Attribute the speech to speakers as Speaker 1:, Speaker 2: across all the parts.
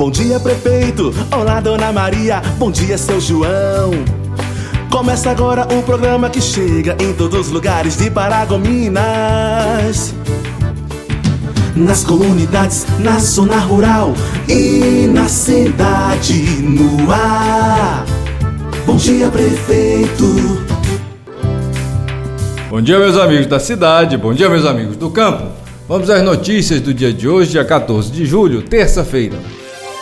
Speaker 1: Bom dia, prefeito. Olá, dona Maria. Bom dia, seu João. Começa agora o programa que chega em todos os lugares de Paragominas. Nas comunidades, na zona rural e na cidade, no ar. Bom dia, prefeito.
Speaker 2: Bom dia, meus amigos da cidade. Bom dia, meus amigos do campo. Vamos às notícias do dia de hoje, dia 14 de julho, terça-feira.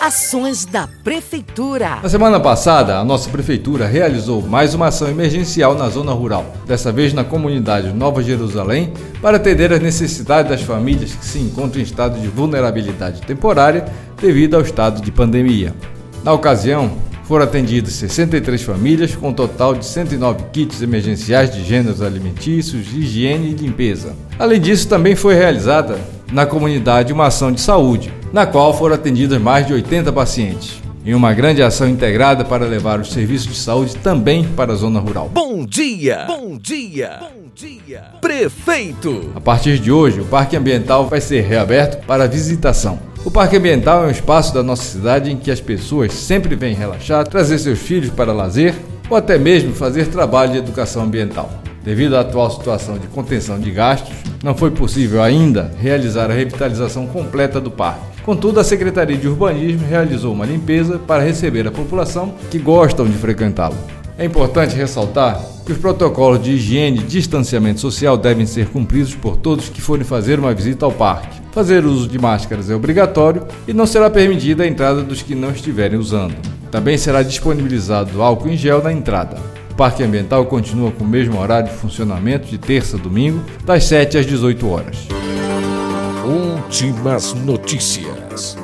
Speaker 3: Ações da Prefeitura.
Speaker 2: Na semana passada, a nossa Prefeitura realizou mais uma ação emergencial na zona rural, dessa vez na comunidade Nova Jerusalém, para atender às necessidades das famílias que se encontram em estado de vulnerabilidade temporária devido ao estado de pandemia. Na ocasião, foram atendidas 63 famílias, com um total de 109 kits emergenciais de gêneros alimentícios, higiene e limpeza. Além disso, também foi realizada na comunidade uma ação de saúde, na qual foram atendidas mais de 80 pacientes. Em uma grande ação integrada para levar os serviços de saúde também para a zona rural.
Speaker 3: Bom dia! Bom dia! Bom dia! Prefeito!
Speaker 2: A partir de hoje, o Parque Ambiental vai ser reaberto para visitação. O Parque Ambiental é um espaço da nossa cidade em que as pessoas sempre vêm relaxar, trazer seus filhos para lazer ou até mesmo fazer trabalho de educação ambiental. Devido à atual situação de contenção de gastos, não foi possível ainda realizar a revitalização completa do parque. Contudo, a Secretaria de Urbanismo realizou uma limpeza para receber a população que gostam de frequentá-lo. É importante ressaltar que os protocolos de higiene e distanciamento social devem ser cumpridos por todos que forem fazer uma visita ao parque. Fazer uso de máscaras é obrigatório e não será permitida a entrada dos que não estiverem usando. Também será disponibilizado álcool em gel na entrada. Parque Ambiental continua com o mesmo horário de funcionamento de terça a domingo, das 7 às 18 horas.
Speaker 3: Últimas notícias.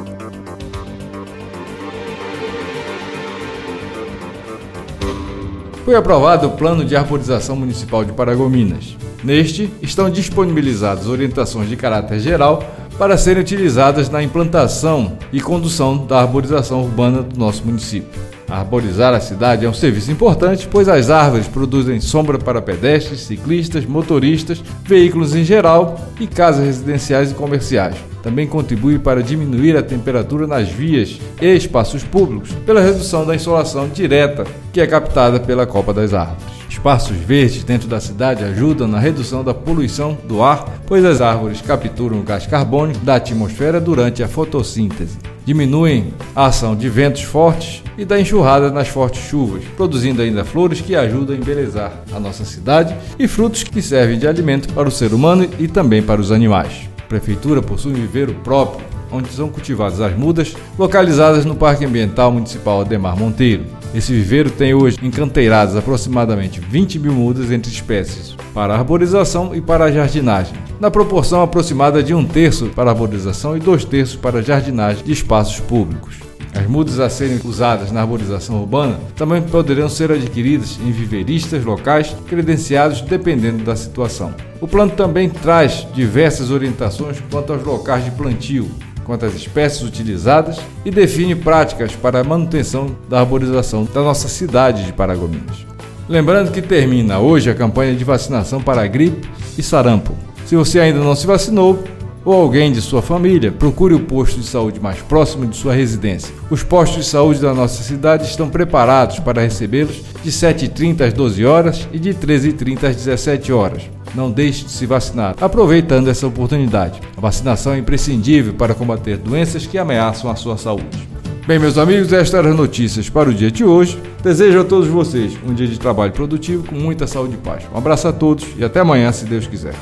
Speaker 2: Foi aprovado o Plano de Arborização Municipal de Paragominas. Neste, estão disponibilizadas orientações de caráter geral para serem utilizadas na implantação e condução da arborização urbana do nosso município. Arborizar a cidade é um serviço importante, pois as árvores produzem sombra para pedestres, ciclistas, motoristas, veículos em geral e casas residenciais e comerciais. Também contribui para diminuir a temperatura nas vias e espaços públicos pela redução da insolação direta que é captada pela copa das árvores. Espaços verdes dentro da cidade ajudam na redução da poluição do ar, pois as árvores capturam o gás carbônico da atmosfera durante a fotossíntese. Diminuem a ação de ventos fortes e da enxurrada nas fortes chuvas, produzindo ainda flores que ajudam a embelezar a nossa cidade e frutos que servem de alimento para o ser humano e também para os animais. A prefeitura possui um viveiro próprio, onde são cultivadas as mudas, localizadas no Parque Ambiental Municipal Ademar Monteiro. Esse viveiro tem hoje encanteiradas aproximadamente 20 mil mudas entre espécies para arborização e para jardinagem, na proporção aproximada de um terço para arborização e dois terços para jardinagem de espaços públicos. As mudas a serem usadas na arborização urbana também poderão ser adquiridas em viveiristas locais credenciados dependendo da situação. O plano também traz diversas orientações quanto aos locais de plantio, quanto às espécies utilizadas e define práticas para a manutenção da arborização da nossa cidade de Paragominas. Lembrando que termina hoje a campanha de vacinação para gripe e sarampo. Se você ainda não se vacinou, ou alguém de sua família, procure o posto de saúde mais próximo de sua residência. Os postos de saúde da nossa cidade estão preparados para recebê-los de 7h30 às 12 horas e de 13h30 às 17 horas. Não deixe de se vacinar, aproveitando essa oportunidade. A vacinação é imprescindível para combater doenças que ameaçam a sua saúde. Bem, meus amigos, estas eram as notícias para o dia de hoje. Desejo a todos vocês um dia de trabalho produtivo com muita saúde e paz. Um abraço a todos e até amanhã, se Deus quiser.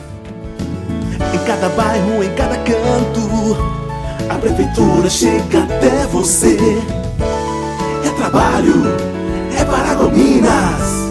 Speaker 1: Em cada bairro, em cada canto, a prefeitura chega até você. É trabalho, é Paragominas.